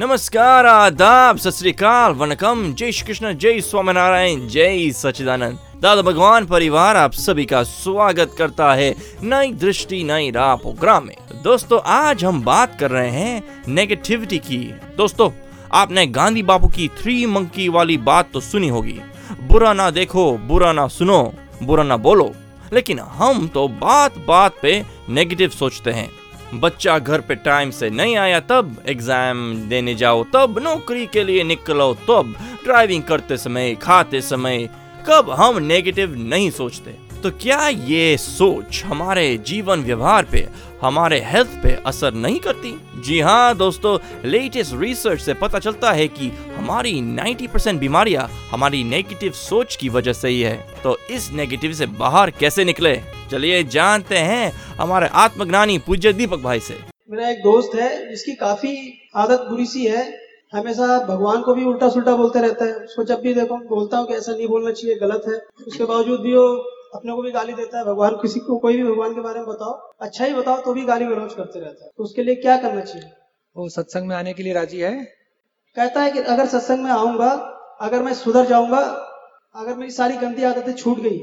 नमस्कार, आदाब, सत वनकम, जय श्री कृष्ण, जय स्वामीनारायण, जय सचिदानंद दादा भगवान परिवार, आप सभी का स्वागत करता है नई दृष्टि, नई राह प्रोग्राम में। दोस्तों, आज हम बात कर रहे हैं नेगेटिविटी की। दोस्तों, आपने गांधी बापू की थ्री मंकी वाली बात तो सुनी होगी। बुरा ना देखो, बुरा ना सुनो, बुरा ना बोलो। लेकिन हम तो बात बात पे नेगेटिव सोचते हैं। बच्चा घर पे टाइम से नहीं आया, तब एग्ज़ाम देने जाओ, तब नौकरी के लिए निकलो, तब ड्राइविंग करते समय, खाते समय, कब हम नेगेटिव नहीं सोचते। तो क्या ये सोच हमारे जीवन व्यवहार पे, हमारे हेल्थ पे असर नहीं करती? जी हाँ दोस्तों लेटेस्ट रिसर्च से पता चलता है कि हमारी 90% बीमारियाँ हमारी नेगेटिव सोच की वजह से ही है। तो इस नेगेटिव से बाहर कैसे निकले? चलिए जानते हैं हमारे आत्मज्ञानी पूज्य दीपक भाई से। मेरा एक दोस्त है जिसकी काफ़ी आदत बुरी सी है। हमेशा भगवान को भी उल्टा सुल्टा बोलते रहता है। उसको जब भी देखो बोलता हूँ कि ऐसा नहीं बोलना चाहिए गलत है। उसके बावजूद भी वो अपने को भी गाली देता है। भगवान किसी को कोई भी भगवान के बारे में बताओ अच्छा ही बताओ तो भी गाली गलौज करते रहता है। तो उसके लिए क्या करना चाहिए? वो सत्संग में आने के लिए राज़ी है? कहता है कि अगर सत्संग में आऊँगा अगर मैं सुधर जाऊँगा अगर मेरी सारी गंदी आदतें छूट गई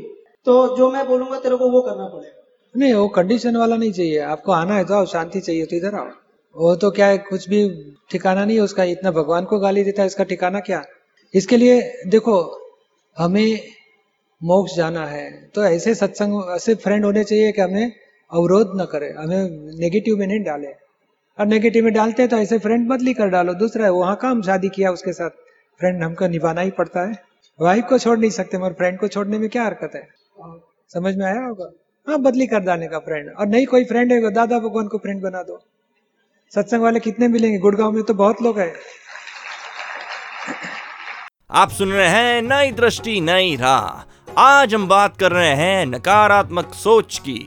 तो जो मैं बोलूँगा तेरे को वो करना पड़ेगा। नहीं, वो कंडीशन वाला नहीं चाहिए। आपको आना है तो आओ, शांति चाहिए तो इधर आओ। वो तो क्या है, कुछ भी ठिकाना नहीं है उसका, इतना भगवान को गाली देता है, इसका ठिकाना क्या? इसके लिए देखो, हमें मोक्ष जाना है। तो ऐसे सत्संग, ऐसे फ्रेंड होने चाहिए कि हमें अवरोध न करे, हमें नेगेटिव में नहीं डाले। और नेगेटिव में डालते हैं तो ऐसे फ्रेंड बदली कर डालो। दूसरा है, वहाँ काम शादी किया उसके साथ फ्रेंड हमको निभाना ही पड़ता है। वाइफ को छोड़ नहीं सकते, मगर फ्रेंड को छोड़ने में क्या हरकत है? समझ में आया होगा? हाँ बदली कर डालने का फ्रेंड और नहीं कोई फ्रेंड है, दादा भगवान को फ्रेंड बना दो। सत्संग वाले कितने मिलेंगे? गुड़गांव में तो बहुत लोग हैं। आप सुन रहे हैं नई दृष्टि, नई राह। आज हम बात कर रहे हैं नकारात्मक सोच की।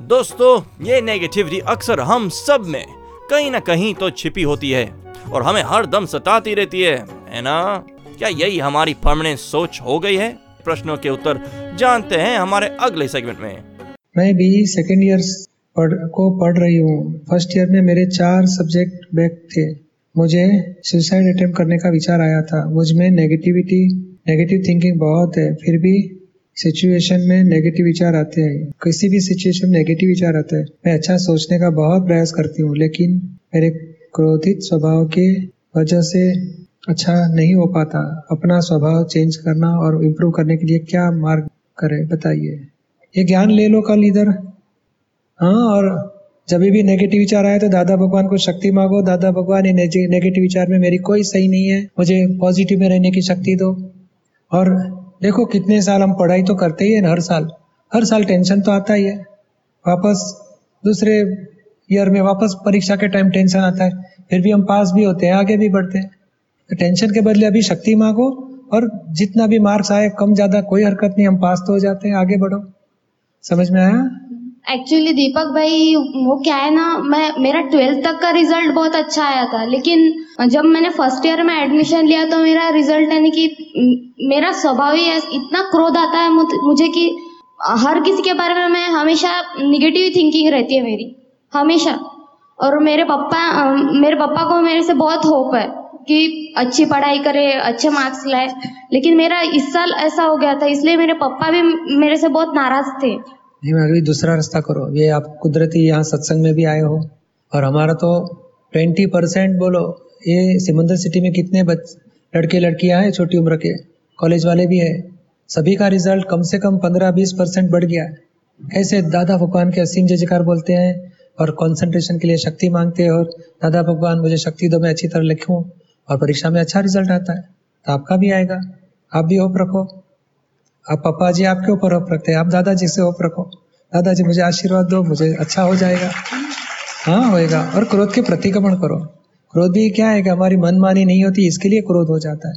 दोस्तों, ये नेगेटिविटी अक्सर हम सब में कहीं ना कहीं तो छिपी होती है और हमें हर दम सताती रहती है है ना? क्या यही हमारी परमानेंट सोच हो गई है? प्रश्नों के उत्तर जानते हैं हमारे अगले सेगमेंट में। मैं भी सेकेंड ईयर पढ़, को पढ़ रही हूँ। फ़र्स्ट ईयर में मेरे चार सब्जेक्ट बैक थे। मुझे सुसाइड अटेम्प्ट करने का विचार आया था। मुझमें नेगेटिविटी नेगेटिव थिंकिंग बहुत है। फिर भी सिचुएशन में नेगेटिव विचार आते हैं। किसी भी सिचुएशन में नेगेटिव विचार आते हैं। मैं अच्छा सोचने का बहुत प्रयास करती हूँ, लेकिन मेरे क्रोधित स्वभाव के वजह से अच्छा नहीं हो पाता। अपना स्वभाव चेंज करना और इम्प्रूव करने के लिए क्या मार्ग करे, बताइए। ये ज्ञान ले लो कल इधर। हाँ और जब भी नेगेटिव विचार आए तो दादा भगवान को शक्ति मांगो। दादा भगवान, ये नेगेटिव विचार में मेरी कोई सही नहीं है। मुझे पॉजिटिव में रहने की शक्ति दो। और देखो, कितने साल हम पढ़ाई तो करते ही है हर साल। हर साल टेंशन तो आता ही है। वापस दूसरे ईयर में वापस परीक्षा के टाइम टेंशन आता है। फिर भी हम पास भी होते हैं, आगे भी बढ़ते हैं। तो टेंशन के बदले अभी शक्ति मांगो और जितना भी मार्क्स आए, कम ज़्यादा कोई हरकत नहीं, हम पास तो हो जाते हैं, आगे बढ़ो। समझ में आया? एक्चुअली दीपक भाई, वो क्या है ना, मैं, मेरा ट्वेल्थ तक का रिज़ल्ट बहुत अच्छा आया था, लेकिन जब मैंने फ़र्स्ट ईयर में एडमिशन लिया तो मेरा रिज़ल्ट यानी कि मेरा स्वभाव ही इतना क्रोध आता है मुझे कि हर किसी के बारे में मैं हमेशा निगेटिव थिंकिंग रहती है मेरी, हमेशा। और मेरे पापा मेरे पापा को मेरे से बहुत होप है। कि अच्छी पढ़ाई करे, अच्छे मार्क्स लाए। लेकिन मेरा इस साल ऐसा हो गया था, इसलिए मेरे पापा भी मेरे से बहुत नाराज़ थे। नहीं अभी दूसरा रास्ता करो। ये आप कुदरती यहाँ सत्संग में भी आए हो। और हमारा तो ट्वेंटी परसेंट बोलो, ये सिमंदर सिटी में कितने बच, लड़के लड़कियाँ हैं छोटी उम्र के? कॉलेज वाले भी है। सभी का रिज़ल्ट कम से कम पंद्रह बीस परसेंट बढ़ गया है। ऐसे दादा भगवान के असीम जय जयकार बोलते हैं और कंसंट्रेशन के लिए शक्ति मांगते हैं। और दादा भगवान, मुझे शक्ति दो, मैं अच्छी तरह लिखूं। और परीक्षा में अच्छा रिज़ल्ट आता है तो आपका भी आएगा। आप भी होप रखो। आप पापा जी आपके ऊपर होप रखते हैं। आप दादाजी से होप रखो। दादाजी मुझे आशीर्वाद दो, मुझे अच्छा हो जाएगा। हाँ होएगा। और क्रोध के प्रतिक्रमण करो। क्रोध भी क्या है कि हमारी मनमानी नहीं होती, इसके लिए क्रोध हो जाता है।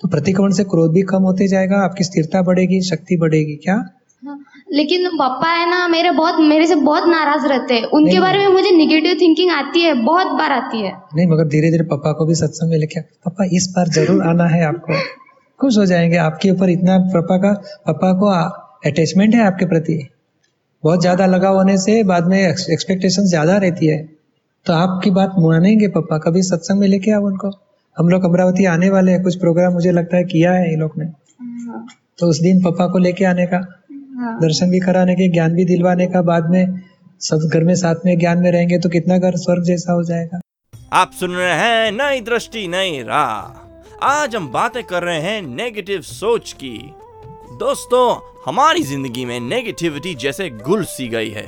तो प्रतिक्रमण से क्रोध भी कम होते जाएगा, आपकी स्थिरता बढ़ेगी, शक्ति बढ़ेगी। क्या? लेकिन पापा है ना मेरे बहुत मेरे से बहुत नाराज़ रहते हैं। उनके बारे में मुझे निगेटिव थिंकिंग आती है बहुत बार आती है। नहीं मगर धीरे धीरे पापा को भी सत्संग में लेके पापा इस बार ज़रूर आना है आपको। खुश हो जाएँगे आपके ऊपर इतना पापा का पापा को अटैचमेंट है आपके प्रति। बहुत ज़्यादा लगाव होने से बाद में एक्सपेक्टेशन ज़्यादा रहती है। तो आपकी बात मानेंगे पापा कभी सत्संग में लेके आओ उनको। हम लोग अमरावती आने वाले हैं कुछ प्रोग्राम मुझे लगता है किया है ये लोग ने। हाँ, तो उस दिन पापा को लेके आने का। हाँ। दर्शन भी कराने के ज्ञान भी दिलवाने का बाद में सब घर में साथ में ज्ञान में रहेंगे तो कितना घर स्वर्ग जैसा हो जाएगा। आप सुन रहे हैं नई दृष्टि नई राह। आज हम बातें कर रहे हैं नेगेटिव सोच की। दोस्तों हमारी ज़िंदगी में नेगेटिविटी जैसे गुल सी गई है।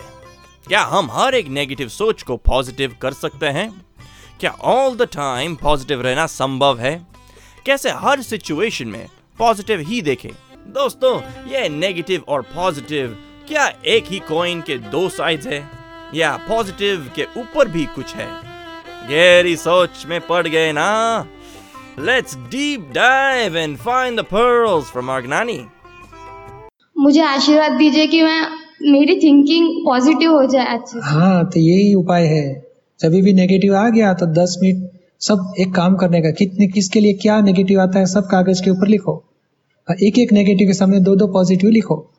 क्या हम हर एक नेगेटिव सोच को पॉजिटिव कर सकते हैं? क्या ऑल द टाइम पॉजिटिव रहना संभव है? कैसे हर सिचुएशन में पॉजिटिव ही देखें? दोस्तों ये नेगेटिव और पॉजिटिव क्या एक ही कॉइन के दो साइड्स है? या पॉजिटिव के ऊपर भी कुछ है? गहरी सोच में पड़ गए ना? Let's deep dive and find the pearls from our Gnani. मुझे आशीर्वाद दीजिए कि मैं मेरी थिंकिंग पॉजिटिव हो जाए अच्छे से। हाँ तो यही उपाय है। जब भी नेगेटिव आ गया तो दस मिनट सब एक काम करने का कितने किसके लिए क्या नेगेटिव आता है सब कागज़ के ऊपर लिखो। एक एक नेगेटिव के सामने दो दो पॉजिटिव लिखो।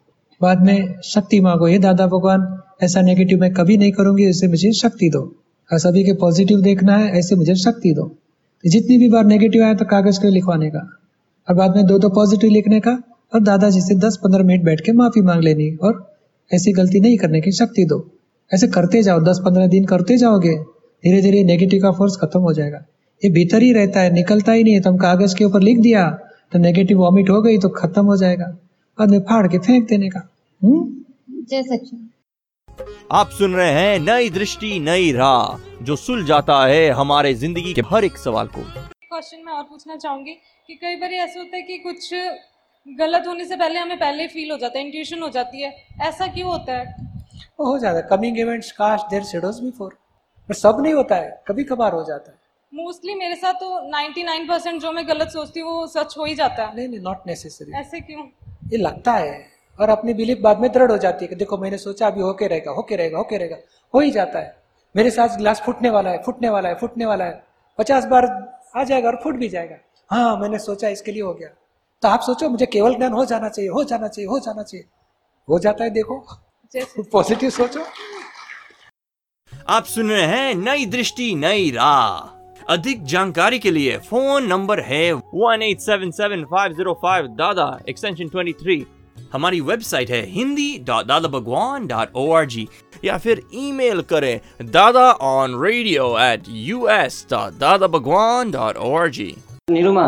बाद में शक्ति मांगो ये दादा भगवान, ऐसा नेगेटिव मैं कभी नहीं करूँगी इससे मुझे शक्ति दो। और सभी के पॉजिटिव देखना है, ऐसे मुझे शक्ति दो। तो जितनी भी बार नेगेटिव आया तो कागज़ के लिखवाने का। और बाद में दो दो पॉजिटिव लिखने का और दादाजी से दस पंद्रह मिनट बैठ के माफ़ी मांग लेनी और ऐसी गलती नहीं करने की शक्ति दो। ऐसे करते जाओ दस पंद्रह दिन करते जाओगे धीरे धीरे नेगेटिव का फोर्स खत्म हो जाएगा। ये भीतर ही रहता है, निकलता ही नहीं है तुम कागज़ के ऊपर लिख दिया। तो नेगेटिव वॉमिट हो गई तो खत्म हो जाएगा। बाद में फाड़ के फेंक देने का। हम्म? जय सचिन आप सुन रहे हैं नई दृष्टि नई राह जो सुल जाता है हमारे ज़िंदगी के हर एक सवाल को। क्वेश्चन मैं और पूछना चाहूँगी कि कई बार ऐसा होता है कि कुछ गलत होने से पहले हमें पहले फील हो जाता है इंट्यूशन हो जाती है। ऐसा क्यों होता है? हो जाता है coming events cast their shadows before पर सब नहीं होता है। कभी कभार हो जाता है। मोस्टली मेरे साथ तो 99% जो मैं गलत सोचती हूँ वो सच हो ही जाता है। नहीं नहीं नॉट नेसेसरी ऐसे क्यों? ये लगता है और अपनी बिलीफ बाद में दृढ़ हो जाती है कि देखो मैंने सोचा अभी होके रहेगा होके रहेगा होके रहेगा हो ही जाता है। मेरे साथ गिलास फूटने वाला है फूटने वाला है फूटने वाला है। पचास बार आ जाएगा और फूट भी जाएगा। हाँ मैंने सोचा इसके लिए हो गया। तो आप सोचो मुझे केवल ज्ञान हो जाना चाहिए हो जाना चाहिए हो जाना चाहिए। हो जाता है देखो। पॉजिटिव सोचो। आप सुन रहे हैं नई दृष्टि नई राह। अधिक जानकारी के लिए फ़ोन नंबर है one eight seven seven five zero five Dada extension twenty three हमारी वेबसाइट है Hindi dot Dada Bhagwan dot O R G या फिर ईमेल करें Dada on radio at U S dot Dada Bhagwan dot O R G निरुमा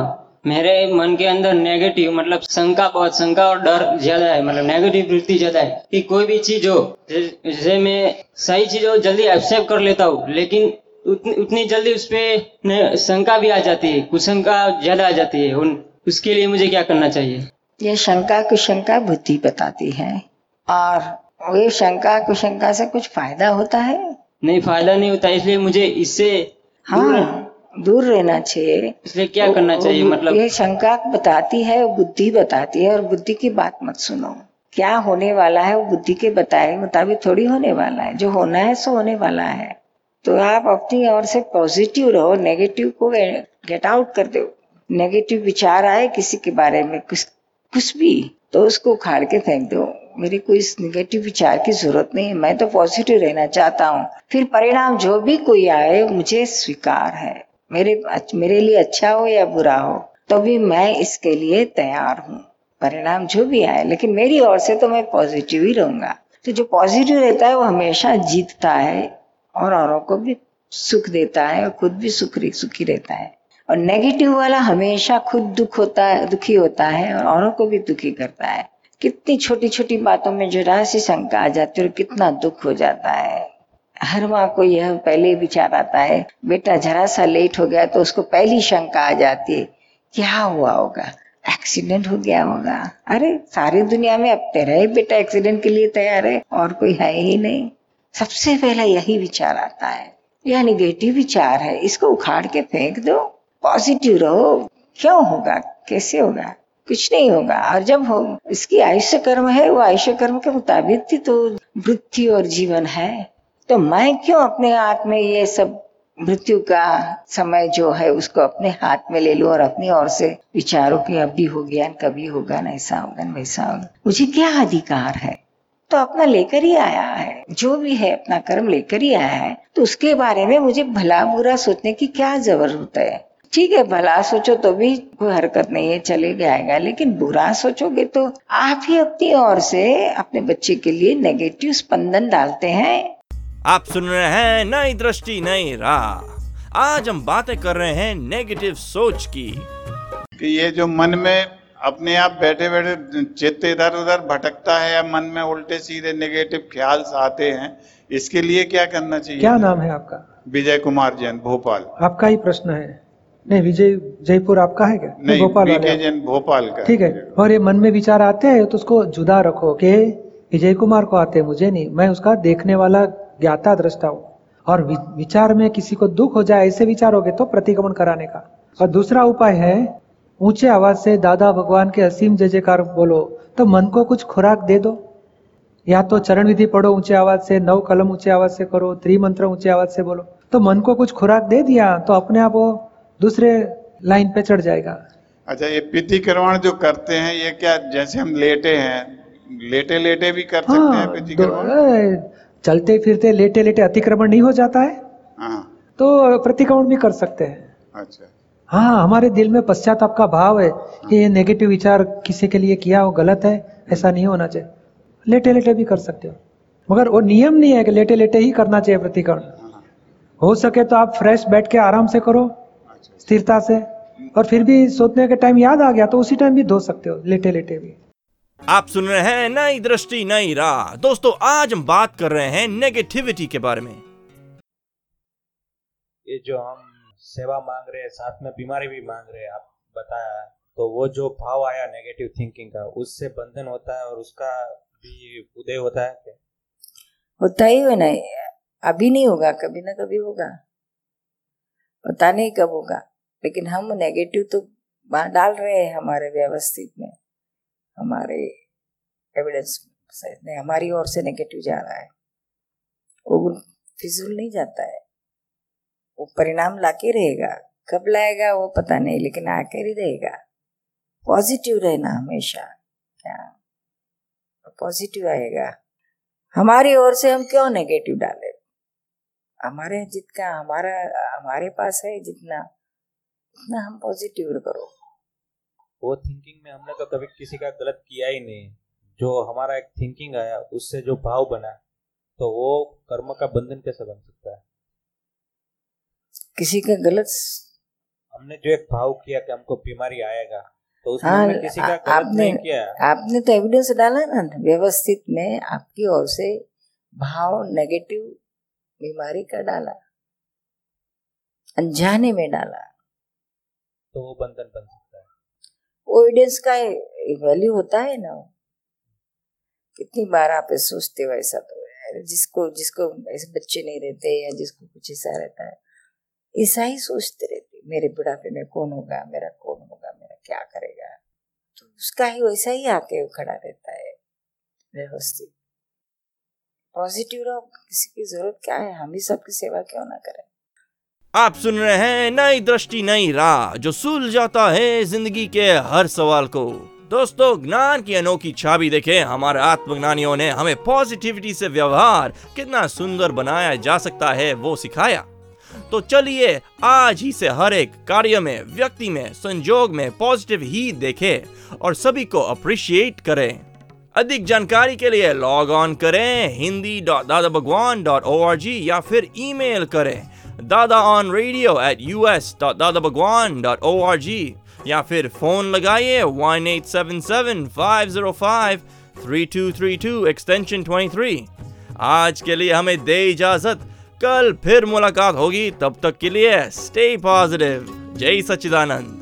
मेरे मन के अंदर negative मतलब शंका बहुत, शंका और डर ज़्यादा है मतलब नेगेटिव वृत्ति ज़्यादा है कि कोई भी चीज़ हो, जैसे मैं सही चीज़ हो, जल्दी एक्सेप्ट कर लेता हूँ, लेकिन उतनी, उतनी जल्दी उस पे शंका भी आ जाती है कुशंका ज़्यादा आ जाती है उन उसके लिए मुझे क्या करना चाहिए? ये शंका कुशंका बुद्धि बताती है। और ये शंका कुशंका से कुछ फ़ायदा होता है? नहीं फ़ायदा नहीं होता इसलिए मुझे इससे हाँ दूर रहना चाहिए। इसलिए क्या वो, करना चाहिए मतलब ये शंका बताती है बुद्धि बताती है और बुद्धि की बात मत सुनो। क्या होने वाला है वो बुद्धि के बताए मुताबिक थोड़ी होने वाला है। जो होना है सो होने वाला है। तो आप अपनी ओर से पॉजिटिव रहो नेगेटिव को गेट आउट कर दो। नेगेटिव विचार आए किसी के बारे में, कुछ कुछ भी तो उसको उखाड़ के फेंक दो। मेरे को इस निगेटिव विचार की ज़रूरत नहीं है, मैं तो पॉजिटिव रहना चाहता हूँ। फिर परिणाम जो भी कोई आए, मुझे स्वीकार है। मेरे मेरे लिए अच्छा हो या बुरा हो तो भी मैं इसके लिए तैयार हूँ। परिणाम जो भी आए, लेकिन मेरी ओर से तो मैं पॉजिटिव ही रहूँगा। तो जो पॉजिटिव रहता है, वो हमेशा जीतता है। और औरों को भी सुख देता है, और खुद भी सुख सुखी रहता है। और नेगेटिव वाला हमेशा खुद दुख होता है, दुखी होता है, और औरों को भी दुखी करता है। कितनी छोटी छोटी बातों में जरा सी शंका आ जाती है और कितना दुख हो जाता है। हर माँ को यह पहले विचार आता है, बेटा जरा सा लेट हो गया तो उसको पहली शंका आ जाती है, क्या हुआ होगा? एक्सीडेंट हो गया होगा? अरे, सारी दुनिया में अब तेरा ही बेटा एक्सीडेंट के लिए तैयार है, और कोई है ही नहीं। सबसे पहला यही विचार आता है। यह निगेटिव विचार है, इसको उखाड़ के फेंक दो। पॉजिटिव रहो। क्यों होगा? कैसे होगा? कुछ नहीं होगा। और जब हो, इसकी आयुष्य कर्म है, वो आयुष्य कर्म के मुताबिक ही तो मृत्यु और जीवन है। तो मैं क्यों अपने हाथ में ये सब मृत्यु का समय जो है, उसको अपने हाथ में ले लूँ और अपनी ओर से विचारों की अभी हो गया, कभी होगा न, ऐसा होगा न, वैसा होगा। मुझे क्या अधिकार है? तो अपना लेकर ही आया है। जो भी है अपना कर्म लेकर ही आया है। तो उसके बारे में मुझे भला बुरा सोचने की क्या ज़रूरत है? ठीक है भला सोचो तो भी कोई हरकत नहीं है चले जाएगा। लेकिन बुरा सोचोगे तो आप ही अपनी ओर से अपने बच्चे के लिए नेगेटिव स्पंदन डालते हैं। आप सुन रहे हैं नई दृष्टि नई राह। आज हम बातें कर रहे हैं नेगेटिव सोच की। कि ये जो मन में अपने आप बैठे बैठे चित्त इधर उधर भटकता है या मन में उल्टे सीधे नेगेटिव ख्याल आते हैं इसके लिए क्या करना चाहिए? क्या नाम है आपका? विजय कुमार जैन भोपाल। आपका ही प्रश्न है। नहीं विजय जयपुर आपका है क्या? नहीं भोपाल। जैन भोपाल का ठीक है और ये मन में विचार आते हैं तो उसको जुदा रखो कि विजय कुमार को आते हैं मुझे नहीं मैं उसका देखने वाला ज्ञाता दृष्टा हूँ। और विचार में किसी को दुख हो जाए ऐसे विचारोगे तो प्रतिक्रमण कराने का। और दूसरा उपाय है ऊँचे आवाज़ से दादा भगवान के असीम जय जयकार बोलो। तो मन को कुछ खुराक दे दो। या तो चरण विधि पढ़ो ऊँचे आवाज़ से नव कलम ऊँचे आवाज़ से करो त्रिमंत्र ऊँचे आवाज़ से बोलो। तो मन को कुछ खुराक दे दिया तो अपने आप वो दूसरे लाइन पे चढ़ जाएगा। अच्छा ये पितिक्रमण जो करते हैं ये क्या जैसे हम लेटे हैं लेटे लेटे भी कर सकते हैं हाँ चलते फिरते लेटे लेटे अतिक्रमण नहीं हो जाता है। हाँ। तो प्रतिक्रमण भी कर सकते हैं। अच्छा। हाँ हमारे दिल में पश्चाताप का भाव है कि ये नेगेटिव विचार किसी के लिए किया हो गलत है ऐसा नहीं होना चाहिए। लेटे लेटे भी कर सकते हो। मगर वो नियम नहीं है कि लेटे लेटे ही करना चाहिए प्रतिक्रमण हो सके तो आप फ्रेश बैठ के आराम से करो स्थिरता से और फिर भी सोचने के टाइम याद आ गया तो उसी टाइम भी धो सकते हो लेटे लेटे भी। आप सुन रहे हैं नई दृष्टि नई राह। दोस्तों आज हम बात कर रहे हैं नेगेटिविटी के बारे में। ये जो हम सेवा मांग रहे हैं, साथ में बीमारी भी मांग रहे हैं, आप बताया। तो वो जो भाव आया नेगेटिव थिंकिंग का, उससे बंधन होता है और उसका भी उदय होता है क्या? होता ही हो। नहीं अभी नहीं होगा, कभी ना कभी होगा। पता नहीं कब होगा। लेकिन हम नेगेटिव तो डाल रहे हैं हमारे व्यवस्थित में। हमारे एविडेंस में हमारी ओर से नेगेटिव जा रहा है। वो फिजूल नहीं जाता है। वो परिणाम लाके रहेगा। कब लाएगा वो पता नहीं, लेकिन आकर ही रहेगा पॉजिटिव रहना हमेशा। क्या? पॉजिटिव आएगा। हमारी ओर से हम क्यों नेगेटिव डाले? हमारे जितना हमारा, हमारे पास है जितना, उतना हम पॉजिटिव करो। वो थिंकिंग में हमने तो कभी किसी का गलत किया ही नहीं। जो हमारा एक थिंकिंग आया, उससे जो भाव बना तो वो कर्म का बंधन कैसे बन सकता है? किसी का गलत हमने जो एक भाव किया कि हमको बीमारी आएगा तो उसमें हाँ, किसी का गलत आपने नहीं किया। आपने तो एविडेंस डाला ना व्यवस्थित में आपकी ओर से भाव नेगेटिव बीमारी का डाला अनजाने में डाला। तो वो बंधन बन सकता है। वो एविडेंस का वैल्यू होता है ना। कितनी बार आप सोचते हो ऐसा तो जिसको जिसको ऐसे बच्चे नहीं रहते या जिसको कुछ ऐसा रहता है। ऐसा ही सोचते रहते, मेरे बुढ़ापे में कौन होगा, मेरा कौन होगा, मेरा क्या करेगा? तो उसका ही वैसा ही आके खड़ा रहता है, व्यवस्थित। पॉजिटिव रहो, किसी की ज़रूरत क्या है? हम ही सबकी सेवा क्यों ना करें? आप सुन रहे हैं नई दृष्टि, नई राह, जो सुल जाता है ज़िंदगी के हर सवाल को। दोस्तों, ज्ञान की अनोखी छवि देखे, हमारे आत्मज्ञानियों ने हमें पॉजिटिविटी से व्यवहार कितना सुंदर बनाया जा सकता है, वो सिखाया। तो चलिए आज ही से हर एक कार्य में, व्यक्ति में, संजोग में पॉजिटिव ही देखें और सभी को अप्रिशिएट करें। अधिक जानकारी के लिए लॉग ऑन करें Hindi dot Dada Bhagwan dot O R G या फिर ईमेल करें Dada on radio at U S dot Dada Bhagwan dot O R G या फिर फ़ोन लगाइए one eight seven seven five zero five three two three two extension twenty three आज के लिए हमें दे इजाज़त। कल फिर मुलाकात होगी तब तक के लिए स्टे पॉजिटिव जय सच्चिदानंद।